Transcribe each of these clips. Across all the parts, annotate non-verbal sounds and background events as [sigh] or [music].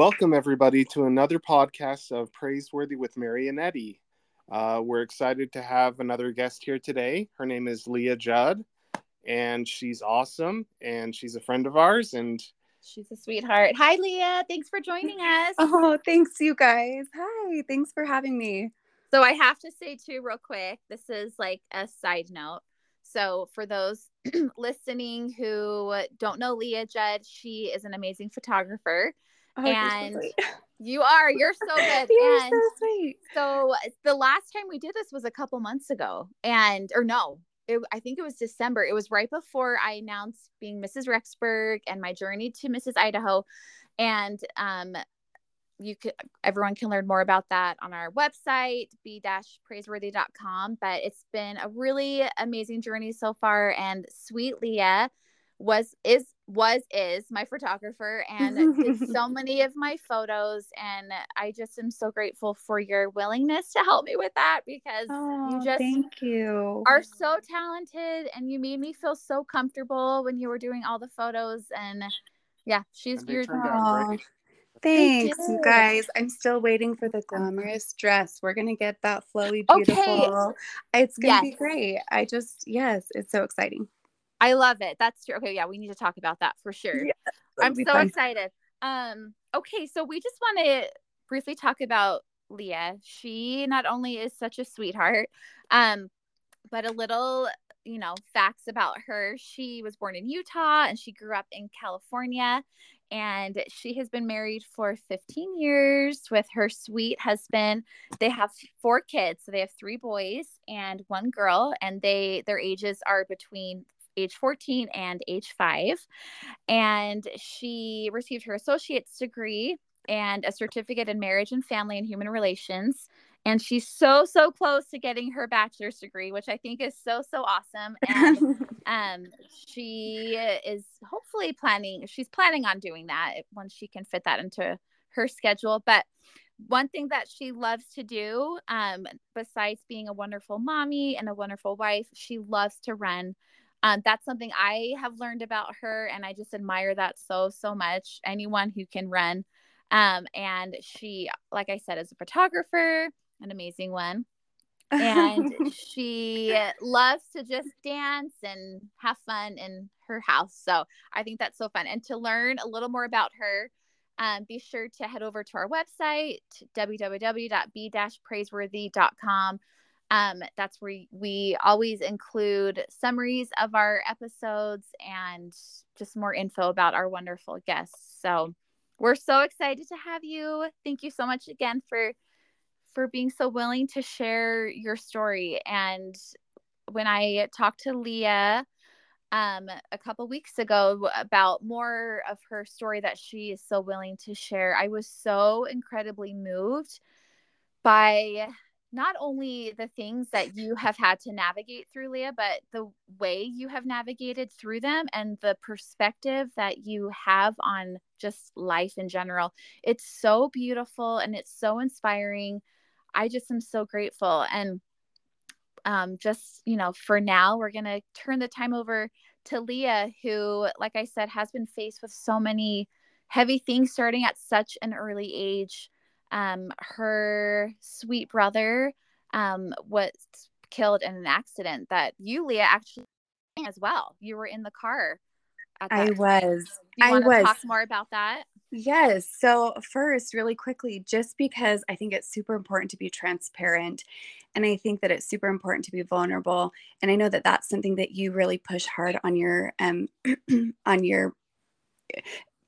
Welcome, everybody, to another podcast of Praiseworthy with Mary and Eddie. Uh, we're excited to have another guest here today. Her name is Leah Judd, and she's awesome, and she's a friend of ours. And she's a sweetheart. Hi, Leah. Thanks for joining us. [laughs] Oh, thanks, you guys. Hi. Thanks for having me. So, I have to say, too, real quick, this is like a side note. So, for those [clears throat] listening who don't know Leah Judd, she is an amazing photographer. Oh, and so [laughs] you are, you're so good. [laughs] you're and so sweet. So, the last time we did this was a couple months ago, and or no, it, I think it was December. It was right before I announced being Mrs. Rexburg and my journey to Mrs. Idaho. And um, you could everyone can learn more about that on our website b-praiseworthy.com but it's been a really amazing journey so far and sweet leah was is was is my photographer and did [laughs] so many of my photos and i just am so grateful for your willingness to help me with that because oh, you just thank you are so talented and you made me feel so comfortable when you were doing all the photos and yeah she's your Thanks, you guys. I'm still waiting for the glamorous dress. We're gonna get that flowy, beautiful. Okay. It's gonna yes. be great. I just yes, it's so exciting. I love it. That's true. Okay, yeah, we need to talk about that for sure. Yeah, I'm so fun. excited. Um, okay, so we just want to briefly talk about Leah. She not only is such a sweetheart, um, but a little you know facts about her she was born in utah and she grew up in california and she has been married for 15 years with her sweet husband. They have four kids, so they have three boys and one girl, and they their ages are between age 14 and age 5. And she received her associate's degree and a certificate in marriage and family and human relations. And she's so so close to getting her bachelor's degree which i think is so so awesome. And [laughs] um she is hopefully planning she's planning on doing that once she can fit that into her schedule. But one thing that she loves to do um besides being a wonderful mommy and a wonderful wife she loves to run um, that's something I have learned about her, and I just admire that so, so much. Anyone who can run. Um, and she, like I said, is a photographer an amazing one. and [laughs] she loves to just dance and have fun in her house. So I think that's so fun. And to learn a little more about her, um, be sure to head over to our website, www.b-praiseworthy.com. Um, that's where we always include summaries of our episodes and just more info about our wonderful guests. So we're so excited to have you. Thank you so much again for for being so willing to share your story. And when I talked to Leah um, a couple weeks ago about more of her story that she is so willing to share, I was so incredibly moved by not only the things that you have had to navigate through, Leah, but the way you have navigated through them and the perspective that you have on just life in general. It's so beautiful and it's so inspiring. I just am so grateful. And um, just, you know, for now, we're going to turn the time over to Leah, who, like I said, has been faced with so many heavy things starting at such an early age. Um, her sweet brother um, was killed in an accident that you, Leah, actually as well. You were in the car. I was. I was. Talk more about that. Yes. So, first, really quickly, just because I think it's super important to be transparent and I think that it's super important to be vulnerable and I know that that's something that you really push hard on your um [clears throat] on your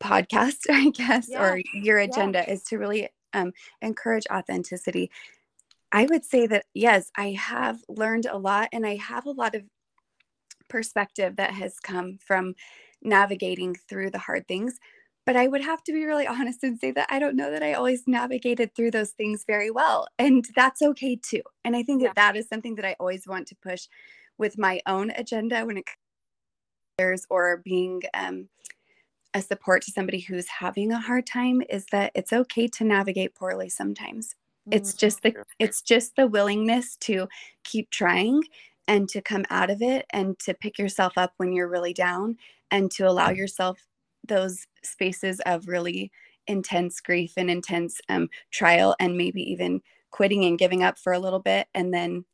podcast, I guess, yeah. or your agenda yeah. is to really um encourage authenticity. I would say that yes, I have learned a lot and I have a lot of perspective that has come from navigating through the hard things but I would have to be really [laughs] honest and say that I don't know that I always navigated through those things very well. And that's okay too. And I think that that is something that I always want to push with my own agenda when it comes or being um, a support to somebody who's having a hard time is that it's okay to navigate poorly sometimes. It's mm-hmm. just the it's just the willingness to keep trying and to come out of it and to pick yourself up when you're really down and to allow yourself those spaces of really intense grief and intense um, trial and maybe even quitting and giving up for a little bit and then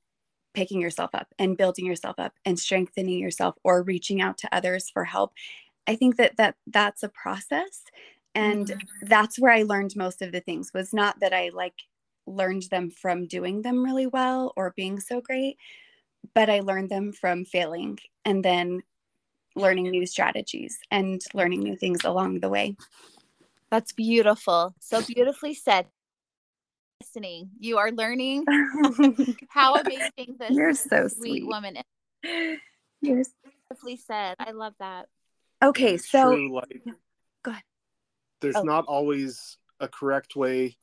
picking yourself up and building yourself up and strengthening yourself or reaching out to others for help i think that that that's a process and mm-hmm. that's where i learned most of the things was not that i like learned them from doing them really well or being so great but i learned them from failing and then learning new strategies and learning new things along the way that's beautiful so beautifully said listening. You are learning [laughs] how amazing this You're so sweet, sweet. woman is. You're beautifully said. I love that. Okay, so true, like, go ahead. There's oh. not always a correct way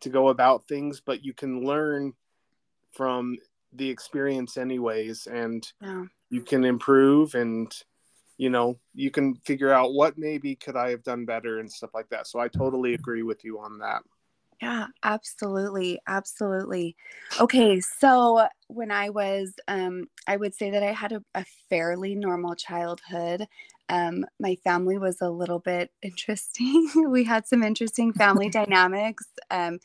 to go about things, but you can learn from the experience anyways and yeah. you can improve and you know you can figure out what maybe could i have done better and stuff like that so i totally agree with you on that yeah, absolutely. Absolutely. Okay. So when I was, um, I would say that I had a, a fairly normal childhood. Um, my family was a little bit [laughs] interesting. we had some interesting family [laughs] dynamics. Um,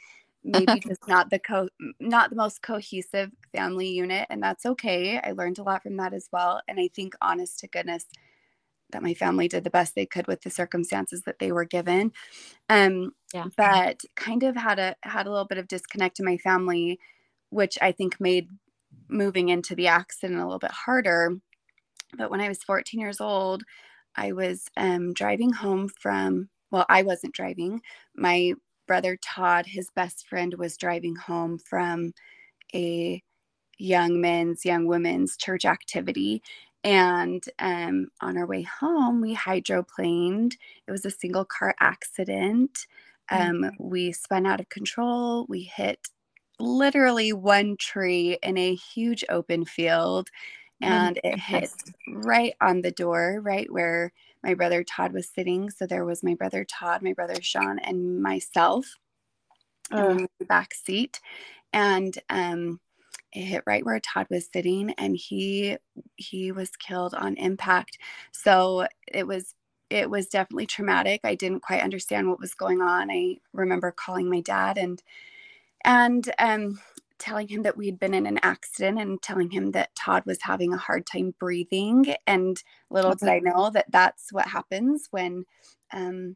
maybe [laughs] just not the co not the most cohesive family unit and that's okay i learned a lot from that as well and i think honest to goodness that my family did the best they could with the circumstances that they were given. Um, yeah. But kind of had a had a little bit of disconnect in my family, which I think made moving into the accident a little bit harder. But when I was 14 years old, I was um, driving home from. Well, I wasn't driving. My brother Todd, his best friend, was driving home from a young men's, young women's church activity. And um, on our way home, we hydroplaned. It was a single car accident. Um, mm-hmm. We spun out of control. We hit literally one tree in a huge open field, and it hit right on the door, right where my brother Todd was sitting. So there was my brother Todd, my brother Sean, and myself in the back seat. And um, it hit right where Todd was sitting and he he was killed on impact. So it was it was definitely traumatic. I didn't quite understand what was going on. I remember calling my dad and and um telling him that we'd been in an accident and telling him that Todd was having a hard time breathing and little okay. did I know that that's what happens when um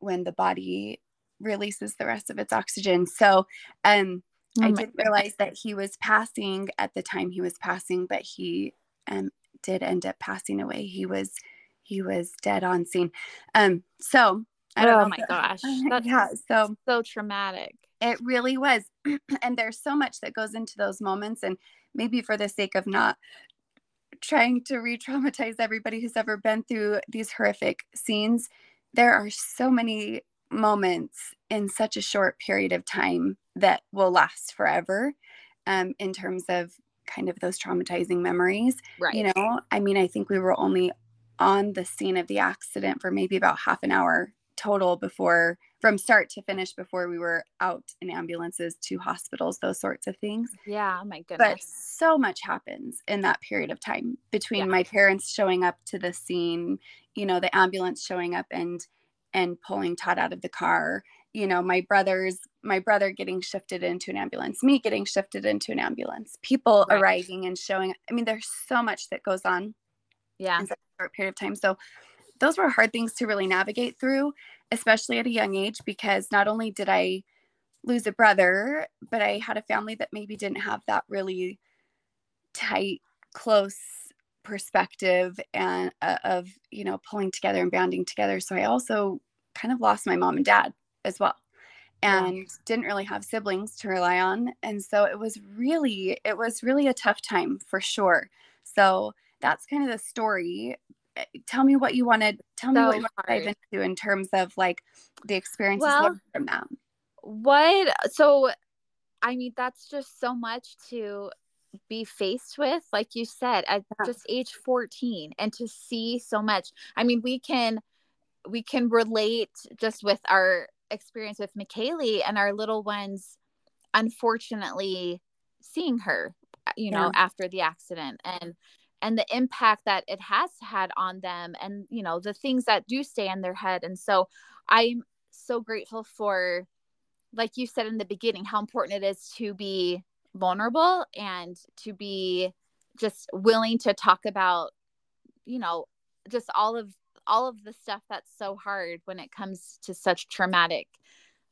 when the body releases the rest of its oxygen. So um Oh I didn't realize that he was passing at the time he was passing, but he um, did end up passing away. He was he was dead on scene. Um, so oh my gosh, [laughs] that's yeah, so so traumatic. It really was, [clears throat] and there's so much that goes into those moments, and maybe for the sake of not trying to re-traumatize everybody who's ever been through these horrific scenes, there are so many moments in such a short period of time that will last forever um, in terms of kind of those traumatizing memories. Right. You know, I mean, I think we were only on the scene of the accident for maybe about half an hour total before from start to finish before we were out in ambulances to hospitals those sorts of things yeah oh my goodness but so much happens in that period of time between yeah. my parents showing up to the scene you know the ambulance showing up and and pulling todd out of the car you know my brothers my brother getting shifted into an ambulance me getting shifted into an ambulance people right. arriving and showing i mean there's so much that goes on yeah in such a short period of time. So those were hard things to really navigate through especially at a young age because not only did i lose a brother but i had a family that maybe didn't have that really tight close perspective and uh, of you know pulling together and banding together. So i also kind of lost my mom and dad as well and yeah. didn't really have siblings to rely on. And so it was really it was really a tough time for sure. So that's kind of the story Eh, tell me what you wanted tell me what you want to dive into in terms of like the experiences well, from that what so i mean that's just so much to be faced with like you said at yeah. just age 14 and to see so much i mean we can we can relate just with our experience with McKaylee and our little ones, unfortunately, seeing her, you know, yeah. after the accident and and the impact that it has had on them and you know the things that do stay in their head and so i'm so grateful for, like you said in the beginning, how important it is to be vulnerable and to be just willing to talk about, you know, just all of all of the stuff that's so hard when it comes to such traumatic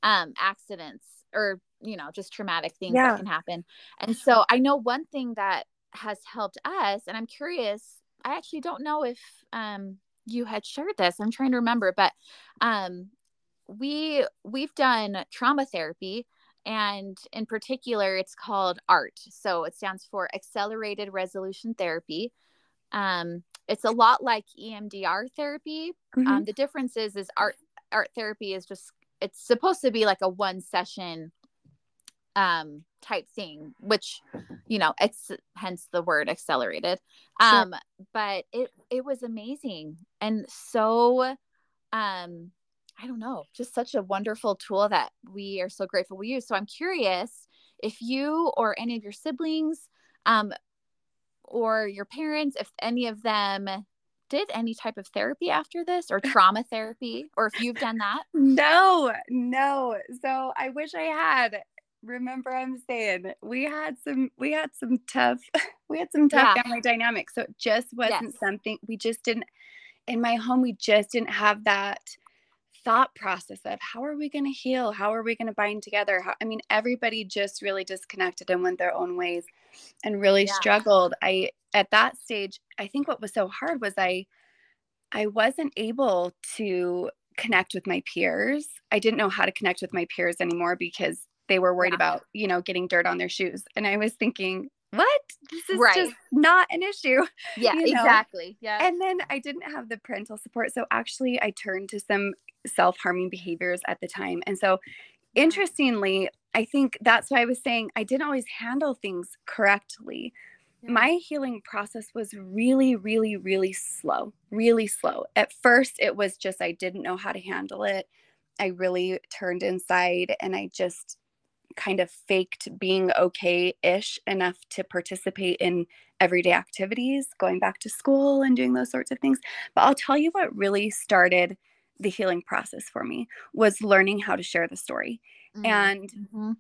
um accidents or you know just traumatic things yeah. that can happen and so i know one thing that has helped us and i'm curious i actually don't know if um you had shared this i'm trying to remember but um we we've done trauma therapy and in particular it's called art so it stands for accelerated resolution therapy um it's a lot like emdr therapy mm-hmm. um the difference is is art art therapy is just it's supposed to be like a one session um type thing which you know it's hence the word accelerated. Sure. um but it it was amazing and so um i don't know just such a wonderful tool that we are so grateful we use. So i'm curious if you or any of your siblings um or your parents if any of them did any type of therapy after this or trauma therapy or if you've done that? [laughs] No no. So i wish i had remember I'm saying we had some we had some tough [laughs] we had some tough yeah. family dynamics. So it just wasn't yes. something we just didn't in my home we just didn't have that thought process of how are we going to heal? How are we going to bind together? How, I mean everybody just really disconnected and went their own ways and really yeah. struggled. I at that stage I think what was so hard was I I wasn't able to connect with my peers. I didn't know how to connect with my peers anymore because they were worried yeah. about, you know, getting dirt on their shoes. And I was thinking, what? This is right. just not an issue. [laughs] Yeah, you know? exactly. Yeah. And then I didn't have the parental support. So actually, I turned to some self harming behaviors at the time. And so, interestingly, I think that's why I was saying I didn't always handle things correctly. Yeah. My healing process was really, really, really slow, really slow. At first, it was just I didn't know how to handle it. I really turned inside and I just kind of faked being okay ish enough to participate in everyday activities, going back to school and doing those sorts of things. But I'll tell you what really started the healing process for me was learning how to share the story. Mm-hmm. And mm-hmm.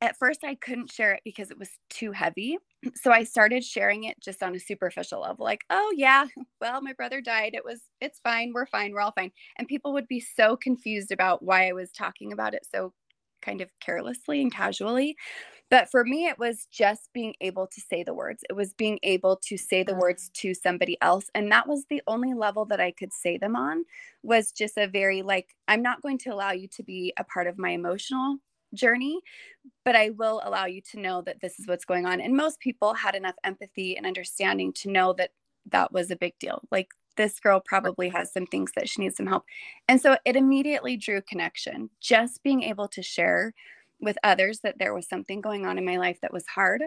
at first, I couldn't share it because it was too heavy. [clears throat] So I started sharing it just on a superficial level, like, oh, yeah, [laughs] well, my brother died. It was, it's fine. We're fine. We're all fine. And people would be so confused about why I was talking about it so kind of carelessly and casually. But for me, it was just being able to say the words. It was being able to say the words mm. to somebody else. And that was the only level that I could say them on, was just a very like, I'm not going to allow you to be a part of my emotional journey, but I will allow you to know that this is what's going on. And most people had enough empathy and understanding to know that that was a big deal. Like this girl probably has some things that she needs some help. And so it immediately drew connection. Just being able to share with others that there was something going on in my life that was hard,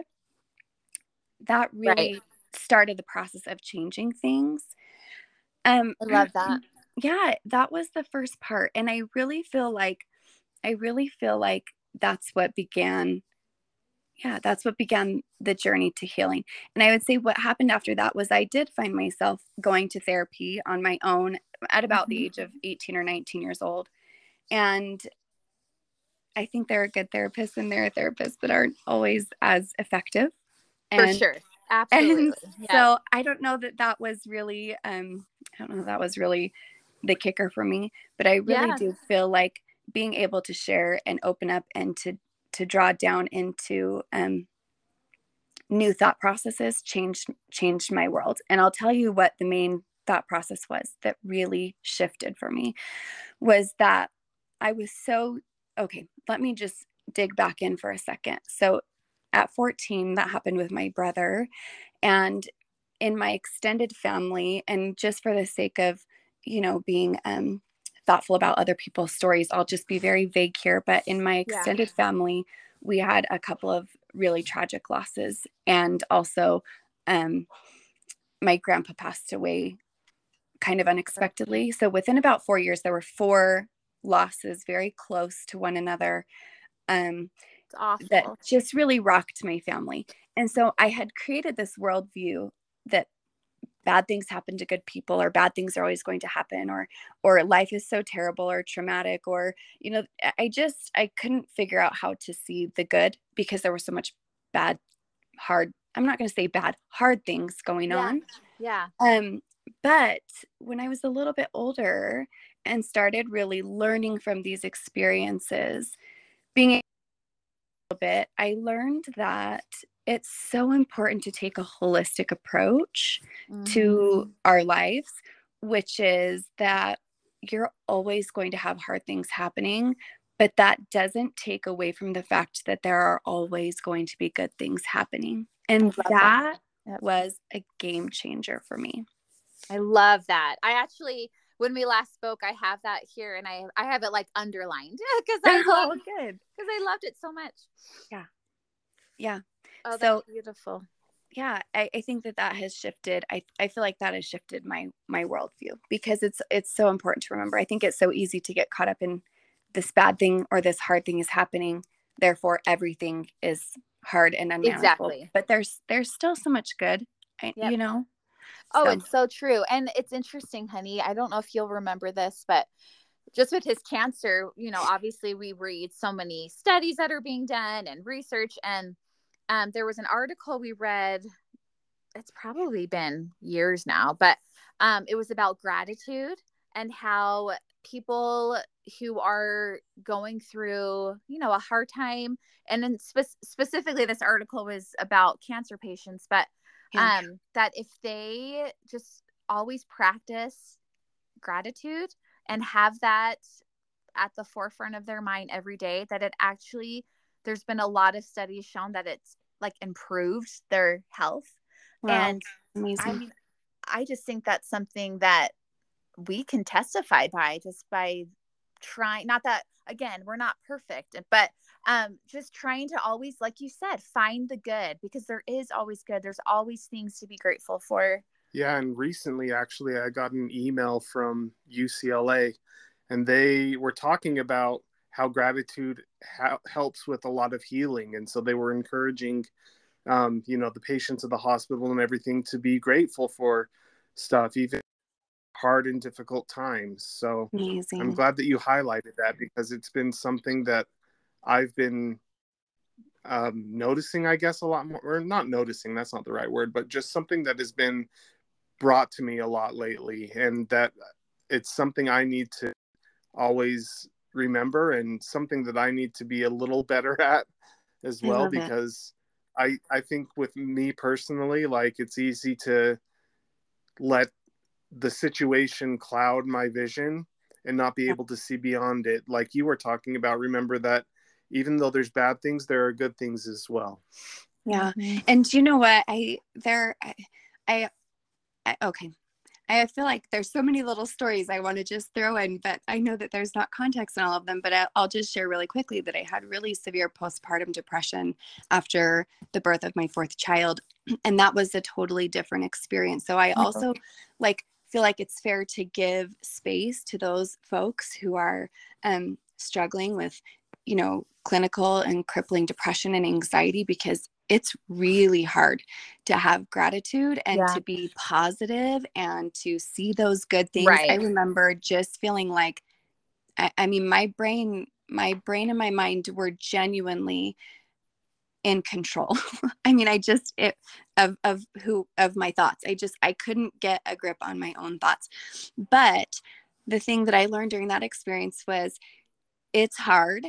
that really right. started the process of changing things. Um, I love that. Yeah, that was the first part. And I really feel like, I really feel like that's what began yeah, that's what began the journey to healing. And I would say what happened after that was I did find myself going to therapy on my own at about mm-hmm. the age of 18 or 19 years old. And I think there are good therapists and there are therapists that aren't always as effective. And, For sure. Absolutely. Yeah. So I don't know that that was really, um, I don't know, that was really the kicker for me, but I really yeah. do feel like being able to share and open up and to to draw down into um, new thought processes changed changed my world. And i'll tell you what the main thought process was that really shifted for me was that i was so okay let me just dig back in for a second. So at 14 that happened with my brother and in my extended family and just for the sake of you know being um, thoughtful about other people's stories. I'll just be very vague here, but in my extended yeah. family, we had a couple of really tragic losses. And also, um, my grandpa passed away kind of unexpectedly. So within about four years, there were four losses very close to one another um, that just really rocked my family. And so I had created this worldview that bad things happen to good people or bad things are always going to happen or or life is so terrible or traumatic or you know i just i couldn't figure out how to see the good because there was so much bad hard i'm not going to say bad hard things going yeah. on yeah um but when i was a little bit older and started really learning from these experiences being a little bit i learned that it's so important to take a holistic approach mm-hmm. to our lives, which is that you're always going to have hard things happening, but that doesn't take away from the fact that there are always going to be good things happening. And that, that yep. was a game changer for me. I love that. I actually when we last spoke, I have that here and I I have it like underlined [laughs] because I [laughs] oh, good because I loved it so much. Yeah, yeah. Oh, so beautiful. Yeah, I, I think that that has shifted. I, I feel like that has shifted my my worldview because it's it's so important to remember. I think it's so easy to get caught up in this bad thing or this hard thing is happening. Therefore, everything is hard and unmanageable. Exactly. But there's there's still so much good. I, yep. You know. Oh, so. it's so true. And it's interesting, honey. I don't know if you'll remember this, but just with his cancer, you know, obviously we read so many studies that are being done and research and um, there was an article we read it's probably been years now but um, it was about gratitude and how people who are going through you know a hard time and then spe- specifically this article was about cancer patients but um that if they just always practice gratitude and have that at the forefront of their mind every day that it actually there's been a lot of studies shown that it's like improved their health. Wow. And Amazing. I mean, I just think that's something that we can testify by just by trying not that again we're not perfect but um just trying to always like you said find the good because there is always good there's always things to be grateful for yeah and recently actually i got an email from ucla and they were talking about how gratitude ha- helps with a lot of healing and so they were encouraging um, you know the patients of the hospital and everything to be grateful for stuff even hard and difficult times so Amazing. i'm glad that you highlighted that because it's been something that i've been um, noticing i guess a lot more or not noticing that's not the right word but just something that has been brought to me a lot lately and that it's something i need to always remember and something that I need to be a little better [laughs] at as well because it. I I think with me personally like it's easy to let the situation cloud my vision and not be able to see beyond it. Like you were talking about remember that even though there's bad things there are good things as well. Yeah. Mm-hmm. and you know what? I there I, I, I okay I feel like there's so many little stories I want to just throw in, but I know that there's not context in all of them. But I'll just share really quickly that I had really severe postpartum depression after the birth of my fourth child. [clears throat] And that was a totally different experience. So I also like feel like it's fair to give space to those folks who are um, struggling with, you know, clinical and crippling depression and anxiety because it's really hard to have gratitude and yeah. to be positive and to see those good things. Right. I remember just feeling like, I, I mean, my brain, my brain and my mind were genuinely in control. [laughs] I mean, I just it of of who of my thoughts. I just I couldn't get a grip on my own thoughts. But the thing that I learned during that experience was it's hard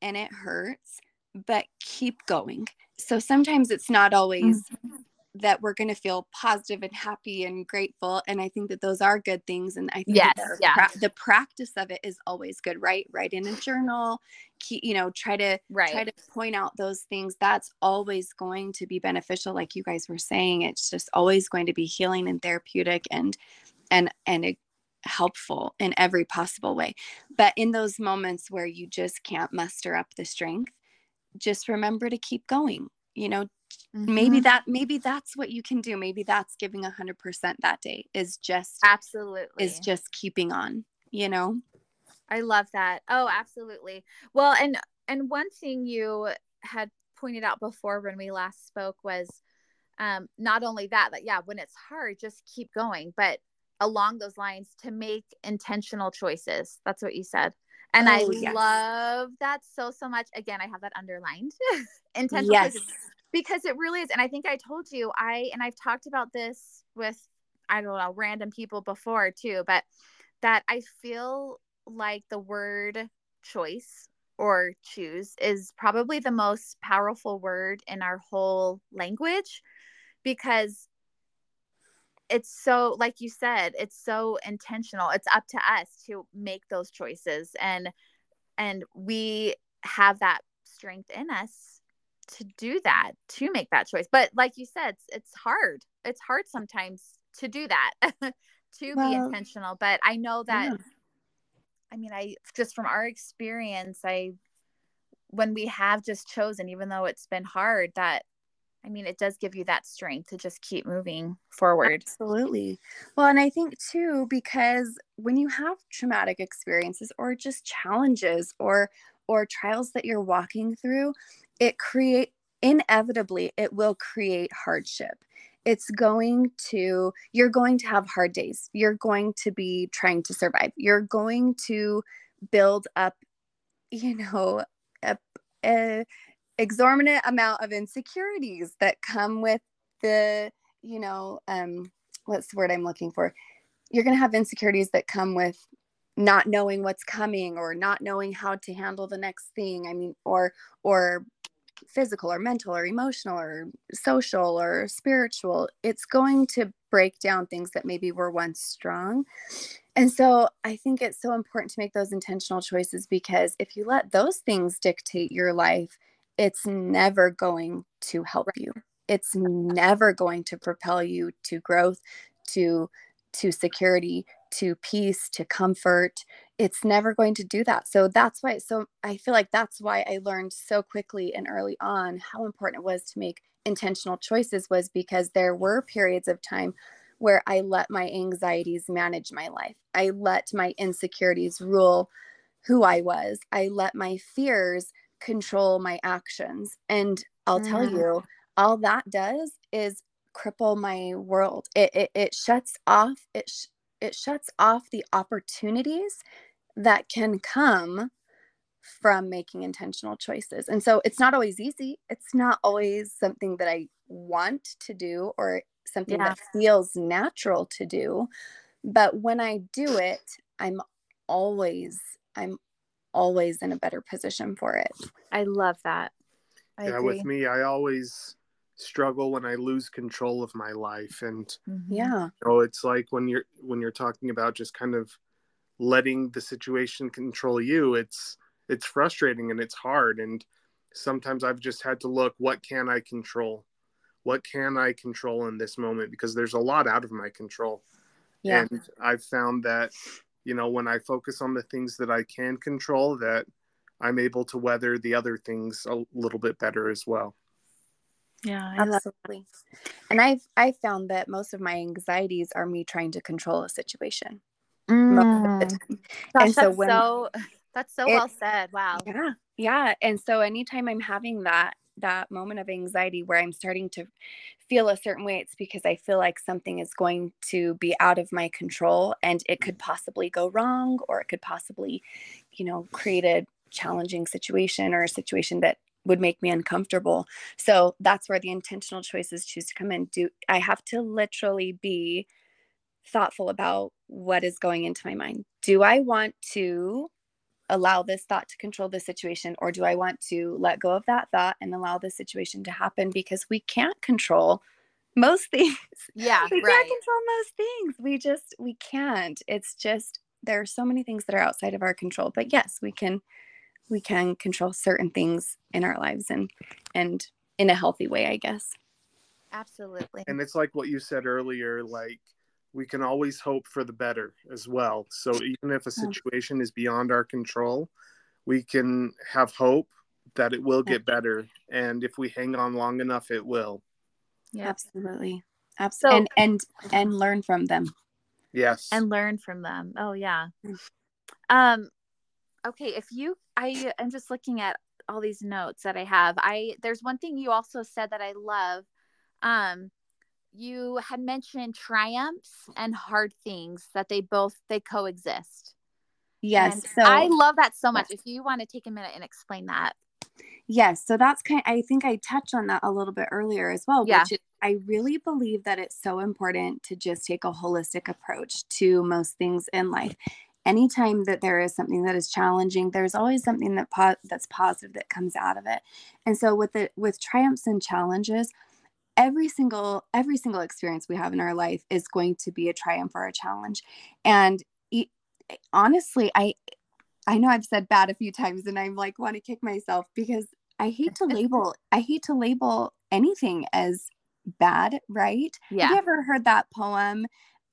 and it hurts, but keep going so sometimes it's not always mm-hmm. that we're going to feel positive and happy and grateful and i think that those are good things and i think yes, yeah. Pra- the practice of it is always good right write in a journal keep, you know try to right. try to point out those things that's always going to be beneficial like you guys were saying it's just always going to be healing and therapeutic and and and it, helpful in every possible way but in those moments where you just can't muster up the strength just remember to keep going you know? Mm-hmm. maybe that maybe that's what you can do. Maybe that's giving a hundred percent that day is just absolutely. is just keeping on you know? I love that. Oh absolutely. Well and and one thing you had pointed out before when we last spoke was um not only that that yeah when it's hard just keep going but along those lines to make intentional choices. That's what you said and oh, i yes. love that so so much again i have that underlined [laughs] intentional yes. because it really is and i think i told you i and i've talked about this with i don't know random people before too but that i feel like the word choice or choose is probably the most powerful word in our whole language because it's so like you said it's so intentional it's up to us to make those choices and and we have that strength in us to do that to make that choice but like you said it's, it's hard it's hard sometimes to do that [laughs] to well, be intentional but i know that yeah. i mean i just from our experience i when we have just chosen even though it's been hard that I mean, it does give you that strength to just keep moving forward. Absolutely. Well, and I think too, because when you have traumatic experiences or just challenges or or trials that you're walking through, it create inevitably it will create hardship. It's going to you're going to have hard days. You're going to be trying to survive. You're going to build up, you know, a, a exorbitant amount of insecurities that come with the you know um what's the word i'm looking for? You're going to have insecurities that come with not knowing what's coming or not knowing how to handle the next thing. I mean or or physical or mental or emotional or social or spiritual. It's going to break down things that maybe were once strong. And so i think it's so important to make those intentional choices because if you let those things dictate your life it's never going to help you. It's never going to propel you to growth to to security to peace to comfort. It's never going to do that. So that's why so i feel like that's why i learned so quickly and early on how important it was to make intentional choices was because there were periods of time where i let my anxieties manage my life. I let my insecurities rule who i was. I let my fears control my actions. And I'll mm. tell you, all that does is cripple my world. It, it, it shuts off, it, sh- it shuts off the opportunities that can come from making intentional choices. And so it's not always easy. It's not always something that I want to do or something yeah. that feels natural to do. But when I do it, I'm always I'm always in a better position for it. I love that. I yeah, agree. with me, I always struggle when I lose control of my life, and mm-hmm. yeah, you know, it's like when you're when you're talking about just kind of letting the situation control you. It's it's frustrating and it's hard, and sometimes I've just had to look what can I control, what can I control in this moment because there's a lot out of my control. Yeah. And I've found that you know when i focus on the things that i can control that i'm able to weather the other things a little bit better as well. Yeah absolutely. and i've i found that most of my anxieties are me trying to control a situation. Mm. Gosh, and so when so that's so it, well said. Wow. Yeah yeah. And so anytime i'm having that that moment of anxiety where I'm starting to feel a certain way, it's because I feel like something is going to be out of my control and it could mm-hmm. possibly go wrong or it could possibly, you know, create a challenging situation or a situation that would make me uncomfortable. So that's where the intentional choices choose to come in. Do I have to literally be thoughtful about what is going into my mind? Do I want to allow this thought to control the situation or do i want to let go of that thought and allow the situation to happen? Because we can't control most [laughs] things. Yeah we right. can't control most things. We just we can't. It's just there are so many things that are outside of our control. But yes we can we can control certain things in our lives and and in a healthy way i guess. Absolutely. And it's like what you said earlier like we can always hope for the better as well. So even if a situation is beyond our control, we can have hope that it will get better. And if we hang on long enough, it will. Yeah, absolutely. Absolutely. So, and, and, and learn from them. Yes. And learn from them. Oh yeah. Mm. Um, okay. If you, I am just looking at all these notes that I have. I, there's one thing you also said that I love Um, you had mentioned triumphs and hard things that they both they coexist. Yes. So I love that so much. If you want to take a minute and explain that. Yes. So that's kind I think I touched on that a little bit earlier as well, Yeah. which is I really believe that it's so important to just take a holistic approach to most things in life. Anytime that there is something that is challenging, there's always something that po- that's positive that comes out of it. And so with the with triumphs and challenges, every single every single experience we have in our life is going to be a triumph or a challenge. And e- honestly, I I know I've said bad a few times and I'm like want to kick myself because I hate to label [laughs] I hate to label anything as bad, right? yeah. Have you ever heard that poem?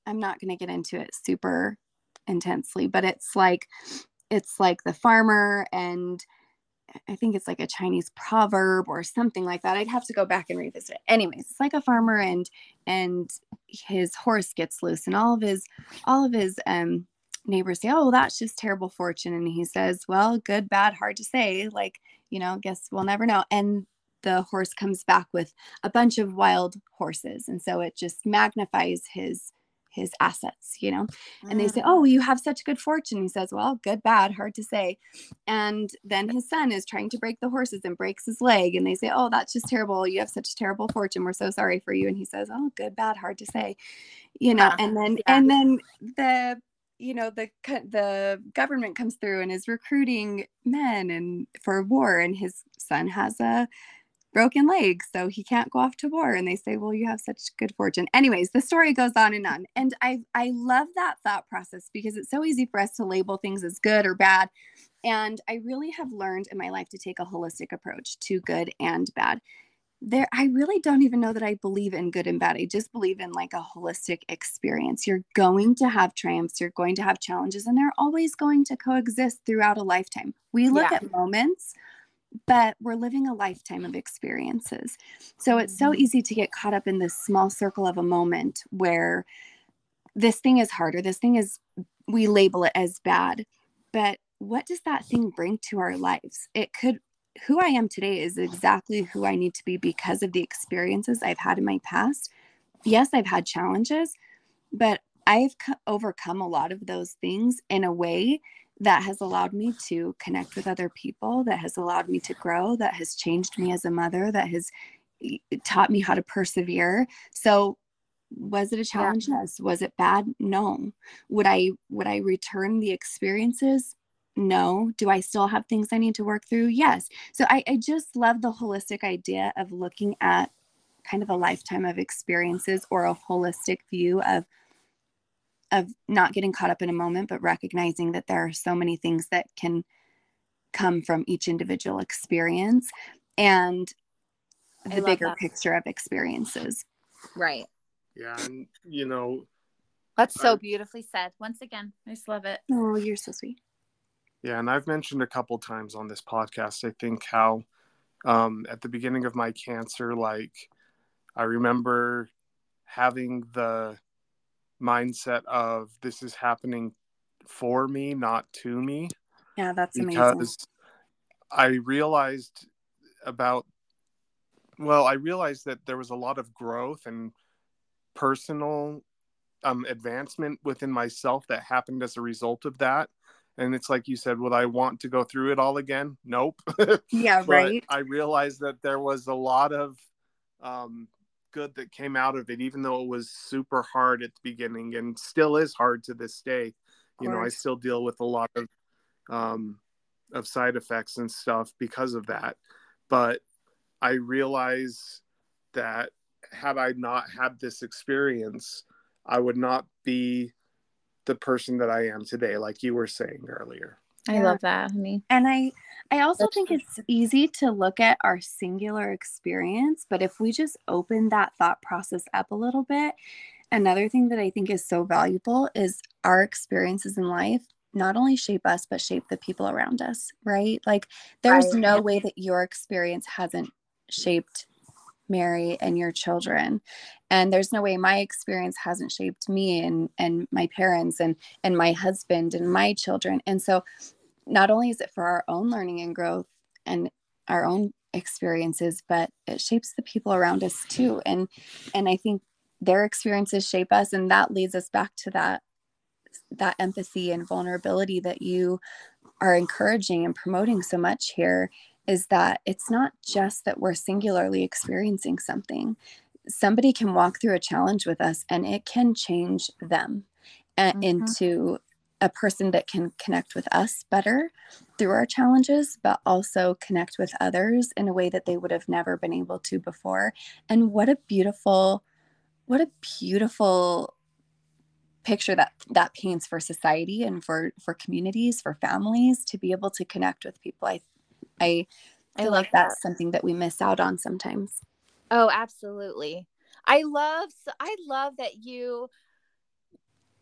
I'm not going to get into it super intensely, but it's like it's like the farmer and I think it's like a Chinese proverb or something like that. I'd have to go back and revisit it. Anyways, it's like a farmer and and his horse gets loose and all of his all of his um neighbors say, "Oh, that's just terrible fortune." And he says, "Well, good, bad, hard to say. Like, you know, guess we'll never know." And the horse comes back with a bunch of wild horses, and so it just magnifies his his assets, you know. And they say, Mm. "Oh, you have such good fortune." He says, "Well, good, bad, hard to say." And then his son is trying to break the horses and breaks his leg, and they say, "Oh, that's just terrible. You have such a terrible fortune. We're so sorry for you." And he says, "Oh, good, bad, hard to say." You know, Yeah. and then Yeah. and then the you know the the government comes through and is recruiting men and for war and his son has a broken leg so he can't go off to war and they say well you have such good fortune. Anyways the story goes on and on and i i love that thought process because it's so easy for us to label things as good or bad and i really have learned in my life to take a holistic approach to good and bad. There i really don't even know that i believe in good and bad. I just believe in like a holistic experience. You're going to have triumphs you're going to have challenges and they're always going to coexist throughout a lifetime. We look Yeah. at moments but we're living a lifetime of experiences. So it's so Mhm. easy to get caught up in this small circle of a moment where this thing is harder, this thing is we label it as bad but what does that thing bring to our lives? It could who i am today is exactly who i need to be because of the experiences i've had in my past. Yes i've had challenges but i've co- overcome a lot of those things in a way that has allowed me to connect with other people that has allowed me to grow that has changed me as a mother that has taught me how to persevere. So was it a challenge? Yes. Was it bad? No. Would i would i return the experiences? No. Do i still have things i need to work through? Yes. So i, I just love the holistic idea of looking at kind of a lifetime of experiences or a holistic view of of not getting caught up in a moment but recognizing that there are so many things that can come from each individual experience and the bigger that. picture of experiences Right. Yeah, and you know, That's so I- beautifully said. Once again, I just love it. oh you're so sweet Yeah, and I've mentioned a couple times on this podcast, I think, how um, at the beginning of my cancer, like, I remember having the mindset of this is happening for me, not to me, yeah that's amazing because I realized about, well, I realized that there was a lot of growth and personal um, advancement within myself that happened as a result of that. And it's like you said, would I want to go through it all again? Nope. [laughs] yeah but right I realized that there was a lot of um, good that came out of it, even though it was super hard at the beginning and still is hard to this day. You know, I still deal with a lot of um, of side effects and stuff because of that. But I realize that had I not had this experience, I would not be the person that I am today, like you were saying earlier. I Yeah. love that, honey. and i i also That's think true. it's easy to look at our singular experience but if we just open that thought process up a little bit another thing that i think is so valuable is our experiences in life not only shape us but shape the people around us right like there's Right. no way that your experience hasn't shaped Mary and your children. And there's no way my experience hasn't shaped me and and my parents and and my husband and my children. And so not only is it for our own learning and growth and our own experiences but it shapes the people around us too and and i think their experiences shape us and that leads us back to that that empathy and vulnerability that you are encouraging and promoting so much here is that it's not just that we're singularly experiencing something somebody can walk through a challenge with us and it can change them mm-hmm. into a person that can connect with us better through our challenges, but also connect with others in a way that they would have never been able to before. And what a beautiful, what a beautiful picture that that paints for society and for for communities for families to be able to connect with people i i I like that's that. something that we miss out on sometimes oh absolutely i love i love that you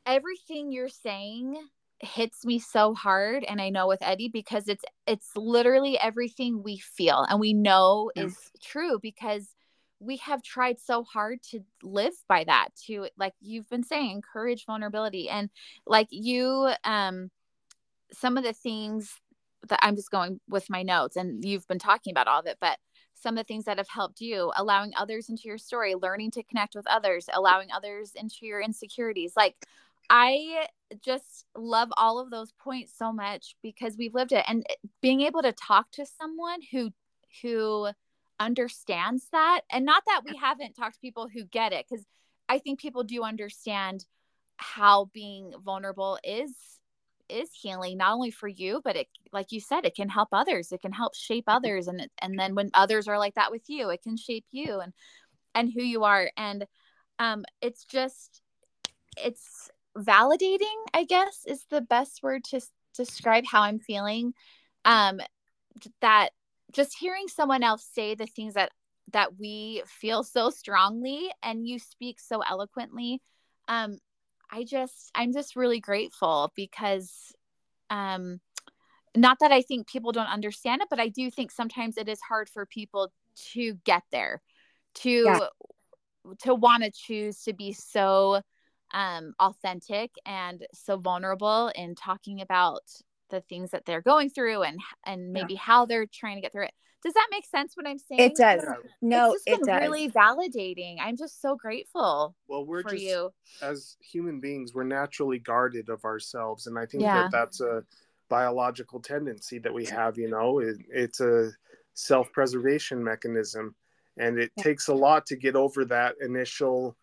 everything you're saying hits me so hard and i know with eddie because it's it's literally everything we feel and we know yeah. is true because we have tried so hard to live by that to like you've been saying encourage vulnerability and like you um some of the things that i'm just going with my notes and you've been talking about all of it but some of the things that have helped you allowing others into your story learning to connect with others allowing others into your insecurities like I just love all of those points so much because we've lived it and being able to talk to someone who who understands that and not that we haven't talked to people who get it cuz I think people do understand how being vulnerable is is healing not only for you but it like you said it can help others it can help shape others and and then when others are like that with you it can shape you and and who you are and um it's just it's validating i guess is the best word to describe how i'm feeling um that just hearing someone else say the things that that we feel so strongly and you speak so eloquently um i just i'm just really grateful because um not that i think people don't understand it but i do think sometimes it is hard for people to get there to yeah. to want to choose to be so um, authentic and so vulnerable in talking about the things that they're going through and and maybe yeah. how they're trying to get through it. Does that make sense what I'm saying? It does. No, it does. Really validating. I'm just so grateful. Well, we're just you. as human beings, we're naturally guarded of ourselves, and I think yeah. that that's a biological tendency that we have. You know, it, it's a self-preservation mechanism, and it yeah. takes a lot to get over that initial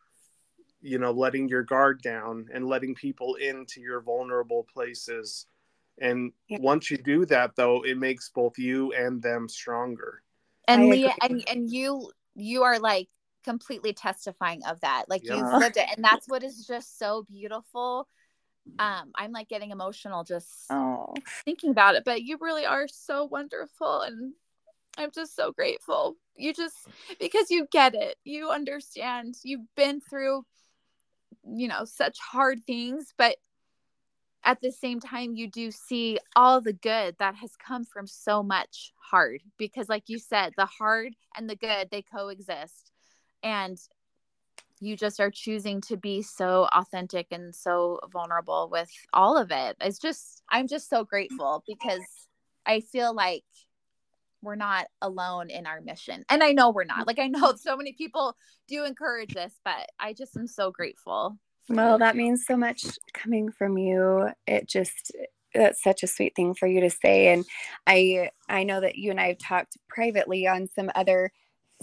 you know letting your guard down and letting people into your vulnerable places. And yeah. once you do that though it makes both you and them stronger. And leah and, and you you are like completely testifying of that. Like yeah. you've lived it. And that's [laughs] what is just so beautiful. Um i'm like getting emotional just oh. thinking about it but you really are so wonderful and i'm just so grateful. You just because you get it. You understand. You've been through you know such hard things but at the same time you do see all the good that has come from so much hard because like you said the hard and the good they coexist. And you just are choosing to be so authentic and so vulnerable with all of it. It's just i'm just so grateful because i feel like we're not alone in our mission. And I know we're not. Like I know [laughs] so many people do encourage this, but I just am so grateful. Well, that means so much coming from you. It just that's such a sweet thing for you to say and I I know that you and I have talked privately on some other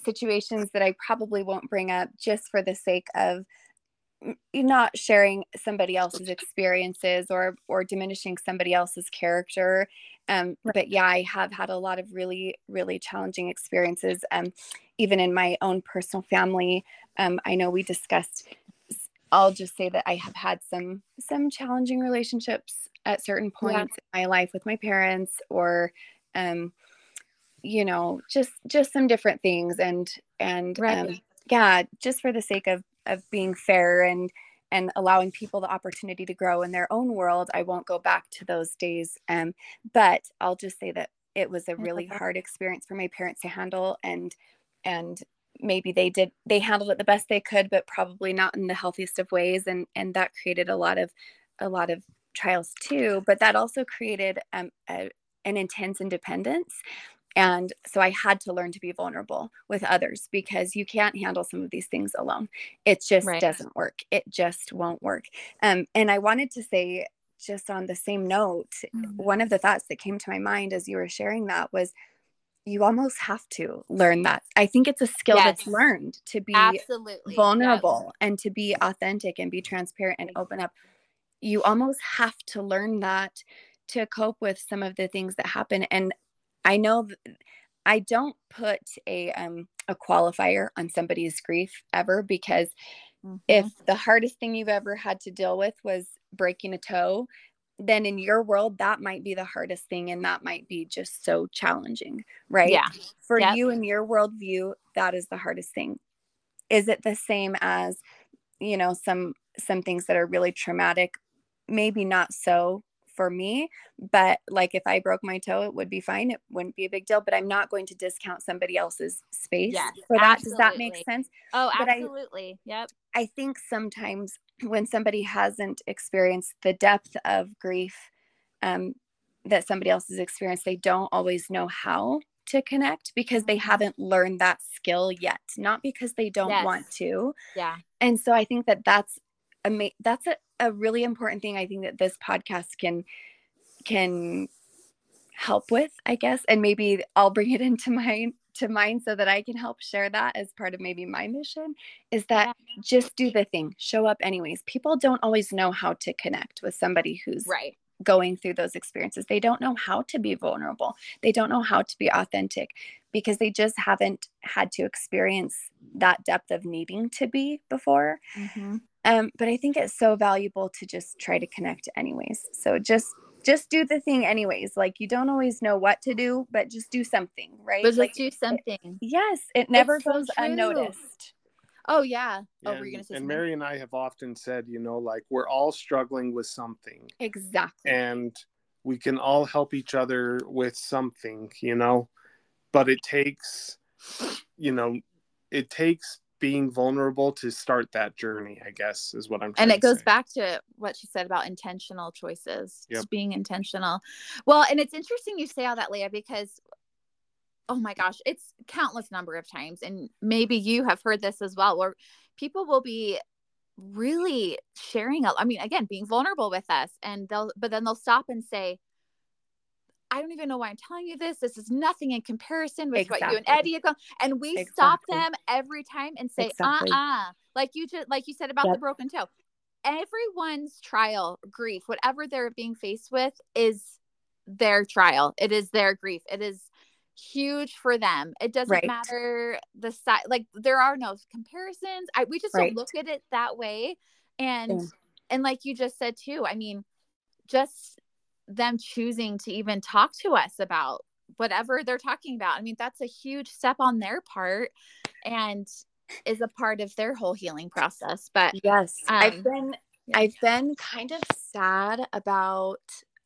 situations that I probably won't bring up just for the sake of not sharing somebody else's experiences or or diminishing somebody else's character um, right. but yeah i have had a lot of really really challenging experiences um, even in my own personal family um, i know we discussed i'll just say that i have had some some challenging relationships at certain points yeah. in my life with my parents or um, you know just just some different things and and right. um, yeah just for the sake of of being fair and and allowing people the opportunity to grow in their own world i won't go back to those days um, but i'll just say that it was a really hard experience for my parents to handle and and maybe they did they handled it the best they could but probably not in the healthiest of ways and and that created a lot of a lot of trials too but that also created um, a, an intense independence And so I had to learn to be vulnerable with others because you can't handle some of these things alone. It just right. doesn't work. It just won't work. Um, and I wanted to say, just on the same note, mm-hmm. one of the thoughts that came to my mind as you were sharing that was you almost have to learn that. I think it's a skill yes. that's learned to be absolutely vulnerable yes. and to be authentic and be transparent and open up. You almost have to learn that to cope with some of the things that happen. And I know I don't put a um a qualifier on somebody's grief ever because mm-hmm. if the hardest thing you've ever had to deal with was breaking a toe, then in your world that might be the hardest thing and that might be just so challenging right yeah for yep. you and your worldview that is the hardest thing is it the same as you know some some things that are really traumatic maybe not so for me but like if i broke my toe it would be fine it wouldn't be a big deal but i'm not going to discount somebody else's space yes, for that absolutely. does that make sense oh absolutely I, yep i think sometimes when somebody hasn't experienced the depth of grief um, that somebody else has experienced, they don't always know how to connect because they mm-hmm. haven't learned that skill yet, not because they don't yes. want to. Yeah. And so I think that that's a that's a, a really important thing. I think that this podcast can can help with, I guess, and maybe I'll bring it into my to mind so that I can help share that as part of maybe my mission is that yeah. just do the thing, show up anyways. People don't always know how to connect with somebody who's right going through those experiences. They don't know how to be vulnerable. They don't know how to be authentic because they just haven't had to experience that depth of needing to be before. Mm-hmm. Um, but I think it's so valuable to just try to connect anyways. So just just do the thing anyways. Like you don't always know what to do, but just do something, right? But like, do something. It, yes, it never it's goes so unnoticed. Oh yeah. Oh, and, we're gonna say and Mary and I have often said, you know, like we're all struggling with something. Exactly. And we can all help each other with something, you know, but it takes, you know, it takes being vulnerable to start that journey i guess is what i'm and it goes say. back to what she said about intentional choices yep. just being intentional well and it's interesting you say all that leah because oh my gosh it's countless number of times and maybe you have heard this as well where people will be really sharing i mean again being vulnerable with us and they'll but then they'll stop and say I don't even know why I'm telling you this. This is nothing in comparison with exactly. what you and Eddie have gone. And we exactly. stop them every time and say, exactly. uh-uh. Like you just like you said about yep. the broken toe. Everyone's trial, grief, whatever they're being faced with is their trial. It is their grief. It is huge for them. It doesn't right. matter the size. Like there are no comparisons. I we just right. don't look at it that way. And yeah. and like you just said too, I mean, just them choosing to even talk to us about whatever they're talking about. I mean, that's a huge step on their part and is a part of their whole healing process. But yes, um, I've been yeah. I've been kind of sad about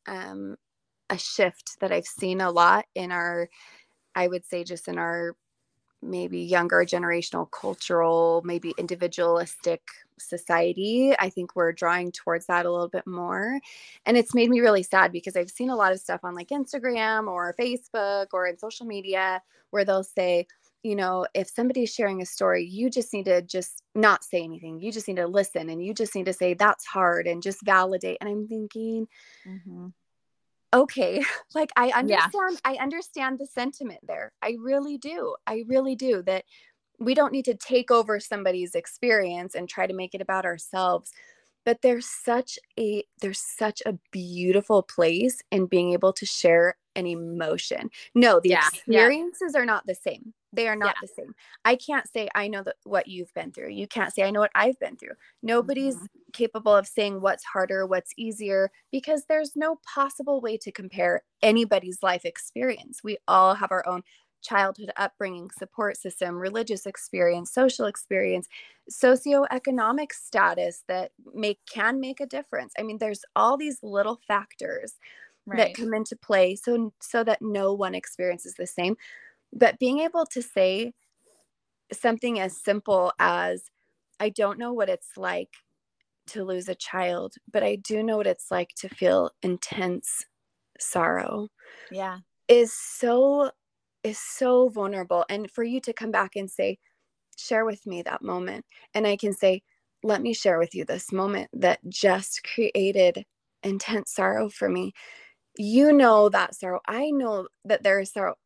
um a shift that I've seen a lot in our I would say just in our maybe younger generational cultural maybe individualistic society i think we're drawing towards that a little bit more. And it's made me really sad because i've seen a lot of stuff on like instagram or facebook or in social media where they'll say you know if somebody's sharing a story you just need to just not say anything. You just need to listen and you just need to say that's hard and just validate and i'm thinking mm-hmm okay [laughs] like i understand yeah. i understand the sentiment there i really do i really do that we don't need to take over somebody's experience and try to make it about ourselves but there's such a there's such a beautiful place in being able to share an emotion no the yeah, experiences yeah. are not the same they are not yeah. the same i can't say i know that what you've been through you can't say i know what i've been through nobody's mm-hmm. capable of saying what's harder what's easier because there's no possible way to compare anybody's life experience we all have our own childhood upbringing, support system, religious experience, social experience, socioeconomic status that make can make a difference. I mean, there's all these little factors right. that come into play so so that no one experiences the same. But being able to say something as simple as I don't know what it's like to lose a child, but I do know what it's like to feel intense sorrow. Yeah. Is so is so vulnerable. And for you to come back and say, share with me that moment. And I can say, let me share with you this moment that just created intense sorrow for me. You know that sorrow. I know that there is sorrow.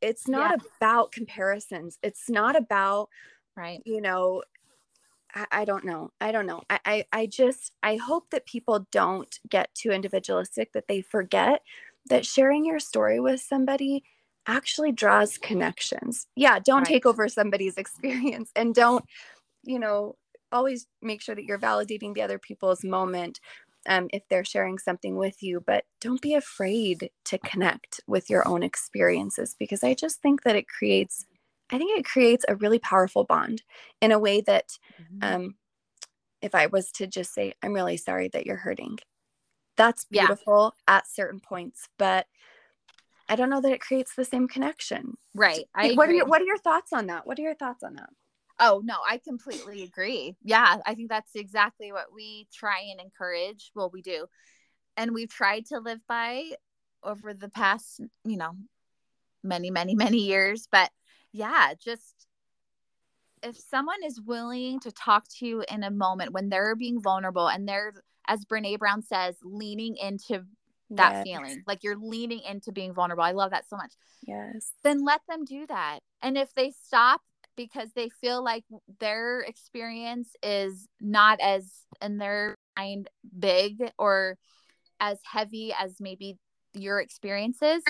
it's not yeah. about comparisons. It's not about, right? You know, I, I don't know. I don't know. I, I I just I hope that people don't get too individualistic that they forget that sharing your story with somebody actually draws connections. Yeah, don't right. take over somebody's [laughs] experience and don't, you know, always make sure that you're validating the other people's moment um, if they're sharing something with you, but don't be afraid to connect with your own experiences because I just think that it creates, I think it creates a really powerful bond in a way that mm-hmm. um, if I was to just say, I'm really sorry that you're hurting, that's beautiful yeah. at certain points, but I don't know that it creates the same connection. Right. I what agree. are your what are your thoughts on that? What are your thoughts on that? Oh no, I completely agree. Yeah, I think that's exactly what we try and encourage. Well, we do. And we've tried to live by over the past, you know, many, many, many years. But yeah, just if someone is willing to talk to you in a moment when they're being vulnerable and they're as Brene Brown says, leaning into that yes. feeling. Like you're leaning into being vulnerable. I love that so much. Yes. Then let them do that. And if they stop because they feel like their experience is not as in their mind big or as heavy as maybe your experiences,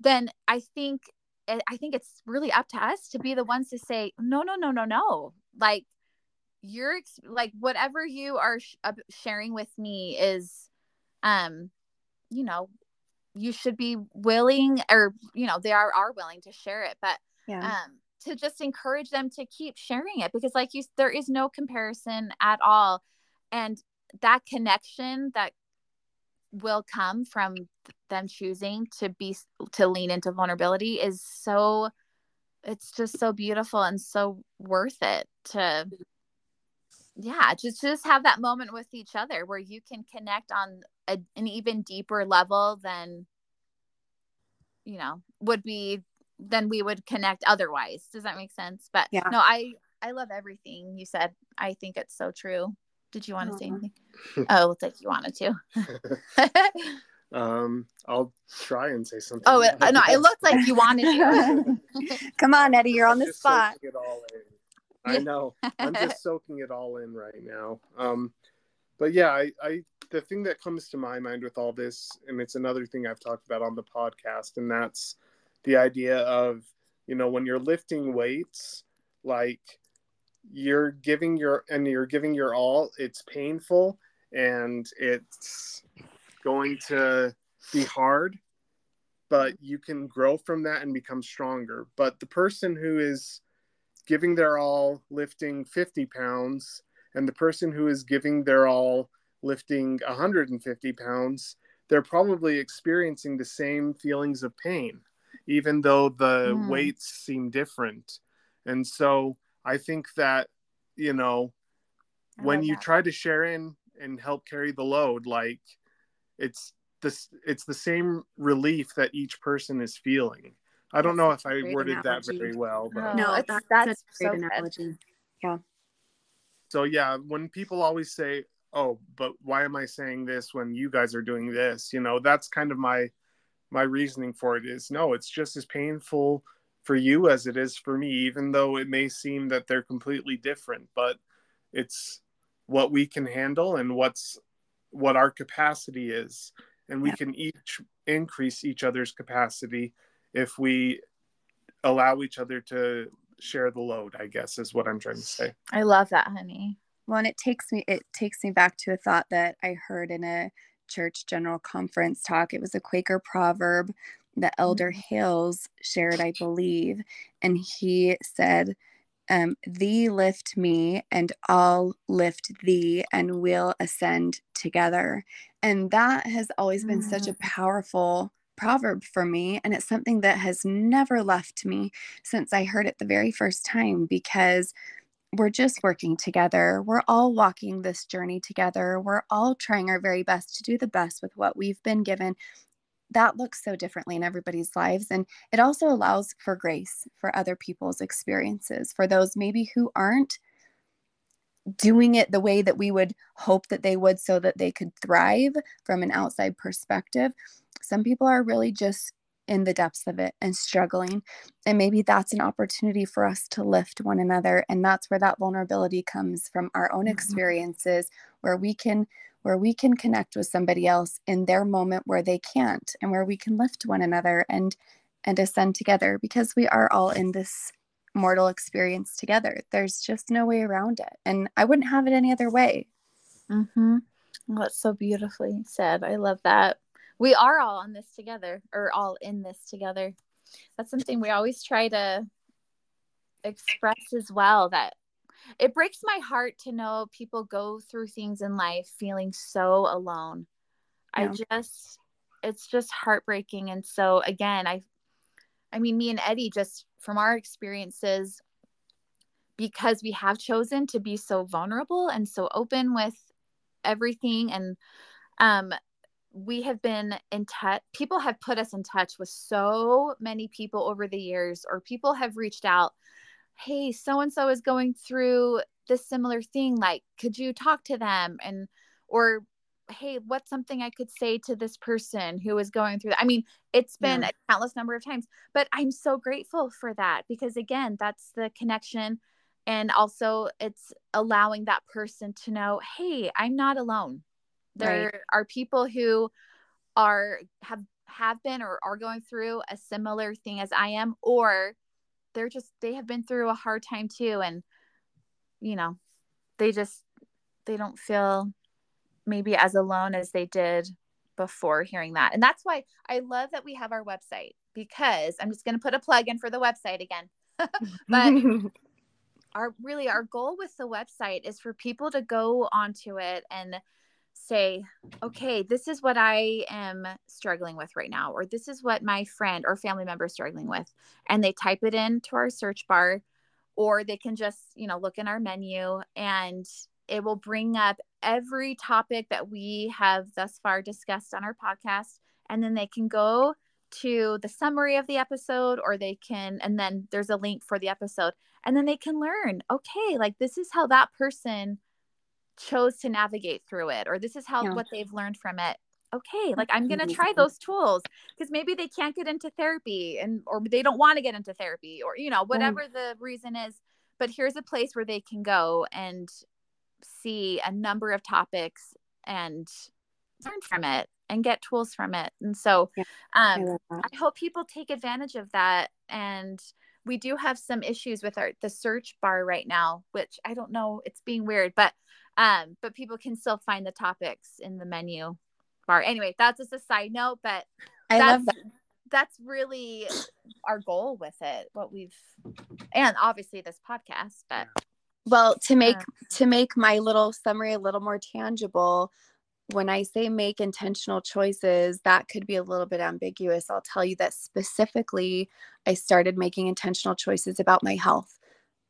then I think eh, I think it's really up to us to be the ones to say no, no, no, no, no. Like you're like whatever you are sh- sharing with me is um you know you should be willing or you know they are are willing to share it but yeah. um to just encourage them to keep sharing it because like you there is no comparison at all. And that connection that will come from them choosing to be to lean into vulnerability is so it's just so beautiful and so worth it to yeah just just have that moment with each other where you can connect on a, an even deeper level than you know would be than we would connect otherwise. Does that make sense? But yeah. no i i love everything you said. I think it's so true. Did you want to say anything? Oh looks like you wanted to. [laughs] Um i'll try and say something. Oh it, no it looked like you wanted to. [laughs] Come on eddie you're on the spot. I know. I'm just [laughs] soaking it all in right now. Um, but yeah, I, I the thing that comes to my mind with all this, and it's another thing I've talked about on the podcast, and that's the idea of you know when you're lifting weights, like you're giving your and you're giving your all. It's painful and it's going to be hard, but you can grow from that and become stronger. But the person who is giving their all lifting 50 pounds and the person who is giving their all lifting 150 pounds they're probably experiencing the same feelings of pain even though the mm. weights seem different and so i think that you know I when you that. try to share in and help carry the load like it's this it's the same relief that each person is feeling I don't know if I worded analogy. that very well, but no, it's, that's, that's a great so analogy. Good. Yeah. So yeah, when people always say, "Oh, but why am I saying this when you guys are doing this?" You know, that's kind of my my reasoning for it is no, it's just as painful for you as it is for me, even though it may seem that they're completely different, but it's what we can handle and what's what our capacity is. And we yeah. can each increase each other's capacity if we allow each other to share the load i guess is what i'm trying to say. I love that honey. Well and it takes me it takes me back to a thought that i heard in a church general conference talk it was a quaker proverb that elder mm-hmm. hales shared i believe and he said um, thee lift me and i'll lift thee and we'll ascend together and that has always been mm-hmm. such a mm. powerful proverb for me. And it's something that has never left me since I heard it the very first time because we're just working together. We're all walking this journey together. We're all trying our very best to do the best with what we've been given. that looks so differently in everybody's lives and it also allows for grace for other people's experiences for those maybe who aren't doing it the way that we would hope that they would so that they could thrive from an outside perspective some people are really just in the depths of it and struggling and maybe that's an opportunity for us to lift one another and that's where that vulnerability comes from our own mm-hmm. experiences where we can where we can connect with somebody else in their moment where they can't and where we can lift one another and and ascend together because we are all in this mortal experience together there's just no way around it and i wouldn't have it any other way mm-hmm. well, that's so beautifully said i love that we are all on this together or all in this together that's something we always try to express as well that it breaks my heart to know people go through things in life feeling so alone. Yeah. I just it's just heartbreaking and so again, I I mean me and Eddie just from our experiences because we have chosen to be so vulnerable and so open with everything and um we have been in touch people have put us in touch with so many people over the years or people have reached out hey so and so is going through this similar thing like could you talk to them and or hey what's something i could say to this person who is going through that i mean it's been yeah. a countless number of times but i'm so grateful for that because again that's the connection and also it's allowing that person to know hey i'm not alone there right. are people who are have have been or are going through a similar thing as i am or they're just they have been through a hard time too and you know they just they don't feel maybe as alone as they did before hearing that and that's why i love that we have our website because i'm just going to put a plug in for the website again [laughs] but [laughs] our really our goal with the website is for people to go onto it and say, okay, this is what I am struggling with right now, or this is what my friend or family member is struggling with. And they type it into our search bar, or they can just, you know, look in our menu and it will bring up every topic that we have thus far discussed on our podcast. And then they can go to the summary of the episode, or they can, and then there's a link for the episode. And then they can learn, okay, like this is how that person chose to navigate through it or this is how yeah. what they've learned from it. Okay like i'm going to try those tools because maybe they can't get into therapy and or they don't want to get into therapy or you know whatever mm. the reason is. But here's a place where they can go and see a number of topics and learn from it and get tools from it. And so yeah, um, I, I hope people take advantage of that. And we do have some issues with our the search bar right now which i don't know it's being weird but um, but people can still find the topics in the menu bar. Anyway, that's just a side note, but I love that. That's really our goal with it. What we've, and obviously this podcast, but well, to make to make my little summary a little more tangible, when I say make intentional choices, that could be a little bit ambiguous. I'll tell you that specifically, I started making intentional choices about my health,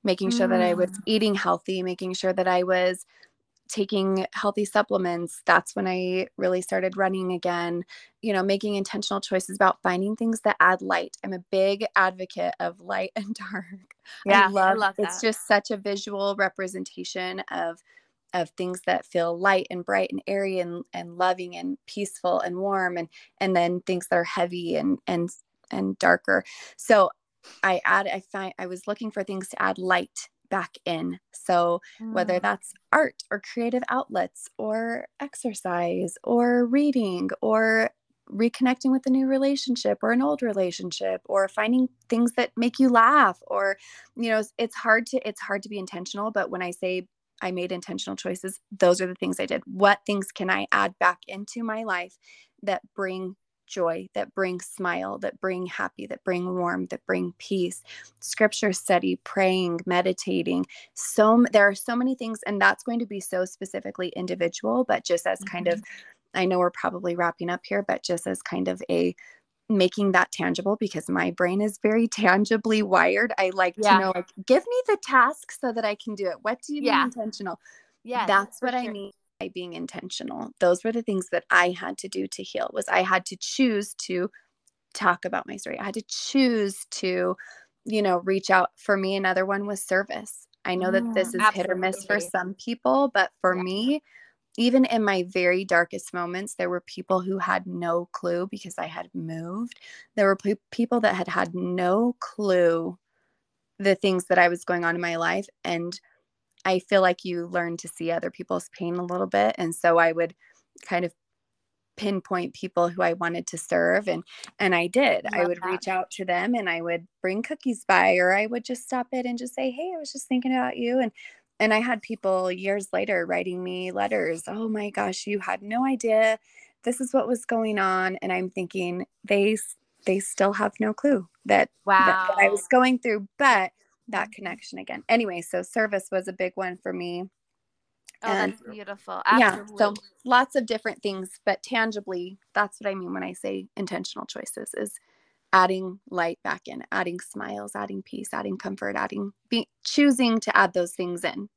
making sure mm. that I was mm. eating healthy, making sure that I was taking healthy supplements that's when i really started running again you know making intentional choices about finding things that add light. I'm a big advocate of light [laughs] and dark. Yeah i love, I love it's just such a visual representation of of things that feel light and bright and airy and, and loving and peaceful and warm and and then things that are heavy and and and darker. So i add i find i was looking for things to add light back in. So, mm. whether that's art or creative outlets or exercise or reading or reconnecting with a new relationship or an old relationship or finding things that make you laugh or you know it's hard to it's hard to be intentional but when i say i made intentional choices those are the things i did what things can i add back into my life that bring joy, that bring smile, that bring happy, that bring warm, that bring peace. Scripture study, praying, meditating. So there are so many things, and that's going to be so specifically individual, but just as kind mm-hmm. of I know we're probably wrapping up here, but just as kind of a making that tangible because my brain is very [laughs] tangibly wired. I like yeah. to know, like, give me the task so that I can do it. What do you yeah. mean intentional? Yeah, that's what sure. I mean being intentional. Those were the things that I had to do to heal was I had to choose to talk about my story. I had to choose to, you know, reach out. For me, another one was service. I know that this mm, is hit or miss for some people, but for yeah. me, even in my very darkest moments, there were people who had no clue because I had moved. There were pe- people that had had no clue the things that I was going on in my life. And I feel like you learn to see other people's pain a little bit. And so I would kind of pinpoint people who I wanted to serve and and I did. I, I would that. reach out to them and I would bring cookies by or I would just stop it and just say, "Hey, I was just thinking about you." And and I had people years later writing me letters. "Oh my gosh, you had no idea this is what was going on." And I'm thinking they they still have no clue that, wow. that, that I was going through, but that connection again. Anyway, so service was a big one for me. Oh, and, that's beautiful. Absolutely. Yeah. So lots of different things, but tangibly, that's what I mean when I say intentional choices is adding light back in, adding smiles, adding peace, adding comfort, adding be choosing to add those things in.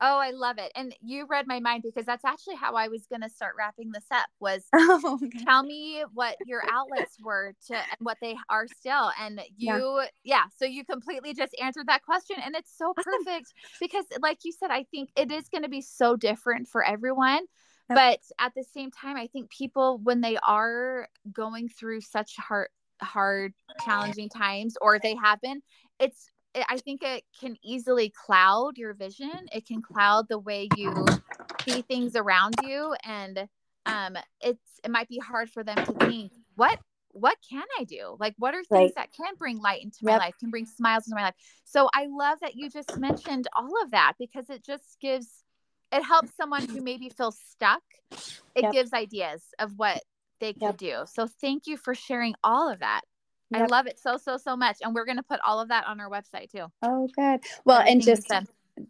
Oh, I love it. And you read my mind because that's actually how I was going to start wrapping this up was oh, tell me what your outlets were to and what they are still. And you yeah. yeah. so you completely just answered that question and it's so perfect because like you said I think it is going to be so different for everyone. But at the same time I think people when they are going through such hard hard challenging times or they have been it's I think it can easily cloud your vision. It can cloud the way you see things around you, and um, it's it might be hard for them to think what what can I do? Like, what are things right. that can bring light into my yep. life, can bring smiles into my life? So I love that you just mentioned all of that because it just gives, it helps someone who maybe feels stuck. It yep. gives ideas of what they could yep. do. So thank you for sharing all of that. Yep. I love it so so so much, and we're gonna put all of that on our website too. Oh, good. Well, and just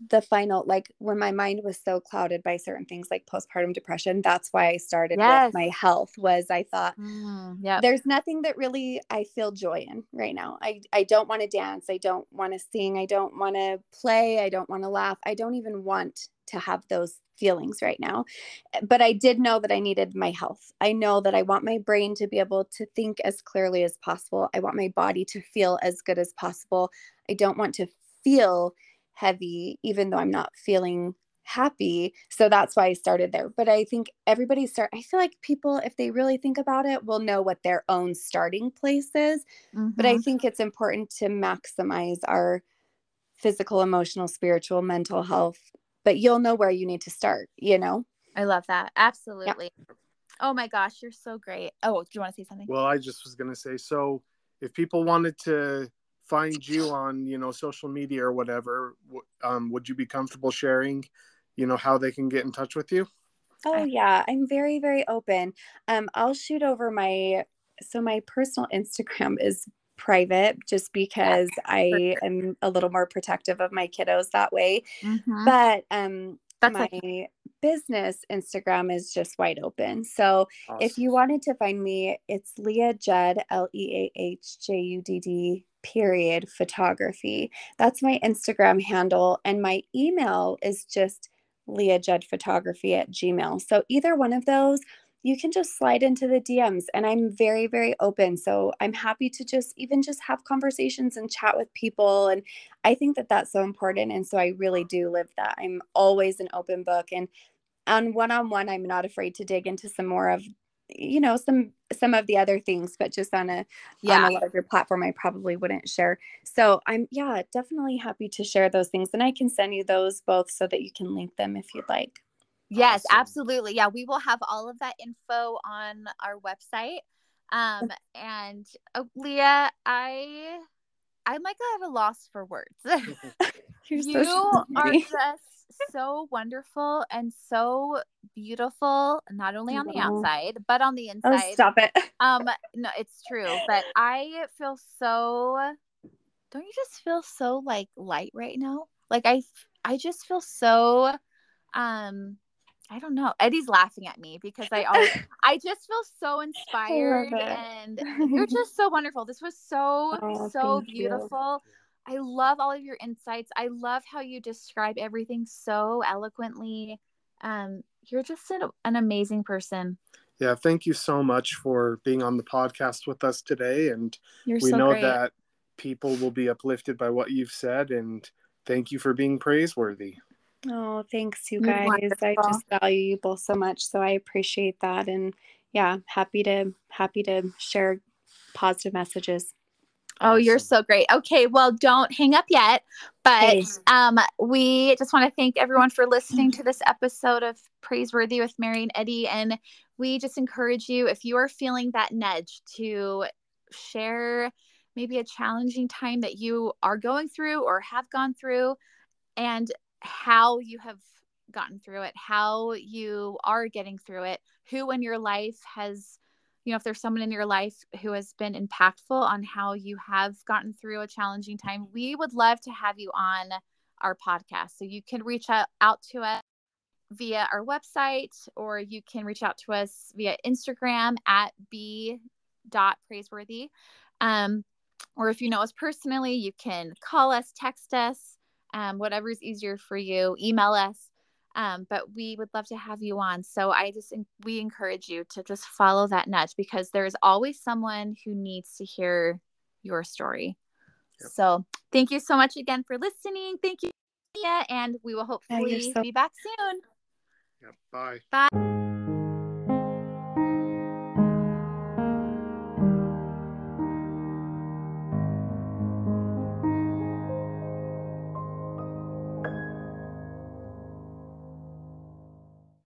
the final, like when my mind was so clouded by certain things like postpartum depression, that's why I started yes. with my health. Was I thought, mm, yeah, there's nothing that really I feel joy in right now. I I don't want to dance. I don't want to sing. I don't want to play. I don't want to laugh. I don't even want to have those feelings right now. But I did know that I needed my health. I know that I want my brain to be able to think as clearly as possible. I want my body to feel as good as possible. I don't want to feel heavy, even though I'm not feeling happy. So that's why I started there. But I think everybody start I feel like people if they really think about it will know what their own starting place is. Mm-hmm. But I mm-hmm. think it's important to maximize our physical, emotional, spiritual, mental health but you'll know where you need to start, you know? I love that. Absolutely. Yeah. Oh my gosh, you're so great. Oh, do you want to say something? Well, I just was going to say so if people wanted to find you on, you know, social media or whatever, um, would you be comfortable sharing, you know, how they can get in touch with you? Oh yeah, I'm very very open. Um I'll shoot over my so my personal Instagram is private just because yeah, I sure. am a little more protective of my kiddos that way. Mm-hmm. But um That's my okay. business Instagram is just wide open. So awesome. if you wanted to find me, it's Leah Judd, L E A H J U D D period photography. That's my Instagram handle. And my email is just Leah Judd photography at Gmail. So either one of those you can just slide into the DMs and I'm very very open so I'm happy to just even just have conversations and chat with people and I think that that's so important and so I really do live that. I'm always an open book and on one-on-one I'm not afraid to dig into some more of you know some some of the other things but just on a yeah. on a larger platform I probably wouldn't share. So I'm yeah, definitely happy to share those things and I can send you those both so that you can link them if you'd like. Yes, awesome. absolutely. Yeah, we will have all of that info on our website. Um, [laughs] and uh, Leah, I I'm like at a loss for words. [laughs] [laughs] you so are just so wonderful and so beautiful, not only on the outside, but on the oh, inside. Oh, stop it. Um, no, it's true. But I feel so don't you just feel so like light right now? Like I I just feel so um I don't know. Eddie's laughing at me because I always, [laughs] I just feel so inspired and you're [laughs] just so wonderful. This was so oh, so beautiful. You. I love all of your insights. I love how you describe everything so eloquently. Um you're just an, an amazing person. Yeah, thank you so much for being on the podcast with us today. And You're we so know great. that people will be uplifted by what you've said. And thank you for being praiseworthy. Oh, thanks, you guys. I just value you both so much. So I appreciate that. And yeah, happy to happy to share positive messages. Oh, you're so great. Okay, well, don't hang up yet, but um, we just want to thank everyone for listening to [laughs] this episode of Praiseworthy with Mary and Eddie, and we just encourage you if you are feeling that nudge to share maybe a challenging time that you are going through or have gone through, and how you have gotten through it, how you are getting through it, who in your life has you know, if there's someone in your life who has been impactful on how you have gotten through a challenging time, we would love to have you on our podcast. So you can reach out, out to us via our website or you can reach out to us via Instagram at b.praiseworthy. Um, or if you know us personally, you can call us, text us, um, whatever is easier for you, email us. Um, but we would love to have you on. So I just we encourage you to just follow that nudge because there's always someone who needs to hear your story. Yep. So thank you so much again for listening. Thank you, Mia, and we will hopefully so- be back soon. Yeah, bye. Bye.